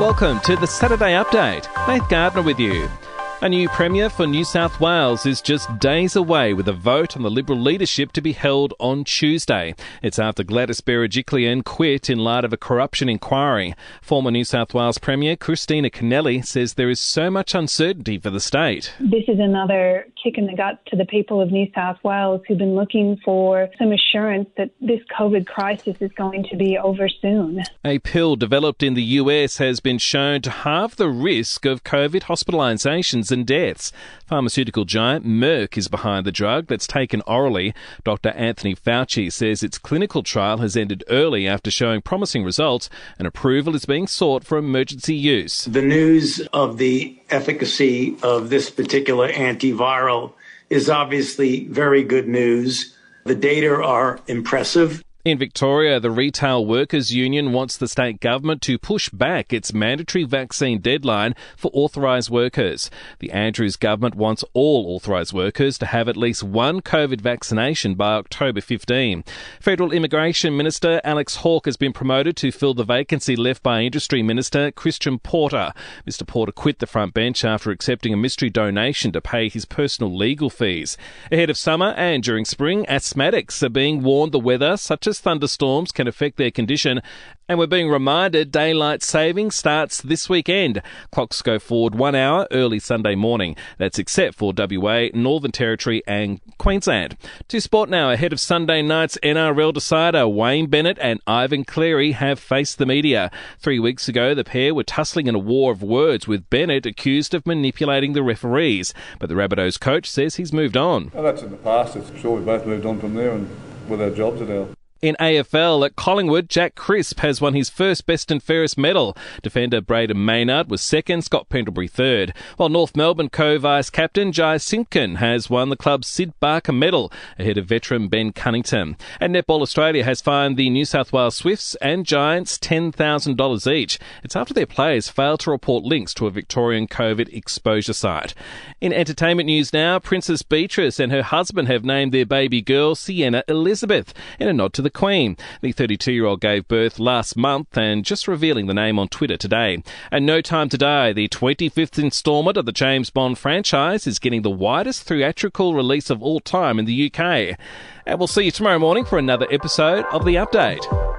Welcome to the Saturday Update. Nath Gardner with you. A new Premier for New South Wales is just days away with a vote on the Liberal leadership to be held on Tuesday. It's after Gladys Berejiklian quit in light of a corruption inquiry. Former New South Wales Premier Kristina Keneally says there is so much uncertainty for the state. This is another kick in the gut to the people of New South Wales who've been looking for some assurance that this COVID crisis is going to be over soon. A pill developed in the US has been shown to halve the risk of COVID hospitalisations and deaths. Pharmaceutical giant Merck is behind the drug that's taken orally. Dr. Anthony Fauci says its clinical trial has ended early after showing promising results, and approval is being sought for emergency use. The news of the efficacy of this particular antiviral is obviously very good news. The data are impressive. In Victoria, the Retail Workers Union wants the state government to push back its mandatory vaccine deadline for authorised workers. The Andrews government wants all authorised workers to have at least one COVID vaccination by October 15. Federal Immigration Minister Alex Hawke has been promoted to fill the vacancy left by Industry Minister Christian Porter. Mr Porter quit the front bench after accepting a mystery donation to pay his personal legal fees. Ahead of summer and during spring, asthmatics are being warned the weather, such as thunderstorms can affect their condition, and we're being reminded daylight saving starts this weekend. Clocks go forward one hour early Sunday morning. That's except for WA, Northern Territory, and Queensland. To sport now ahead of Sunday night's NRL decider. Wayne Bennett and Ivan Cleary have faced the media. Three weeks ago, the pair were tussling in a war of words, with Bennett accused of manipulating the referees. But the Rabbitohs coach says he's moved on. Well, that's in the past. It's sure we both moved on from there and with our jobs at our in AFL at Collingwood, Jack Crisp has won his first best and fairest medal. Defender Brayden Maynard was second, Scott Pendlebury third. While North Melbourne co-vice captain Jy Simpkin has won the club's Syd Barker medal ahead of veteran Ben Cunnington. And Netball Australia has fined the New South Wales Swifts and Giants $10,000 each. It's after their players failed to report links to a Victorian COVID exposure site. In entertainment news now, Princess Beatrice and her husband have named their baby girl Sienna Elizabeth in a nod to the the Queen. The 32 year old gave birth last month and just revealing the name on Twitter today. And No Time to Die, the 25th installment of the James Bond franchise, is getting the widest theatrical release of all time in the UK. And we'll see you tomorrow morning for another episode of The Update.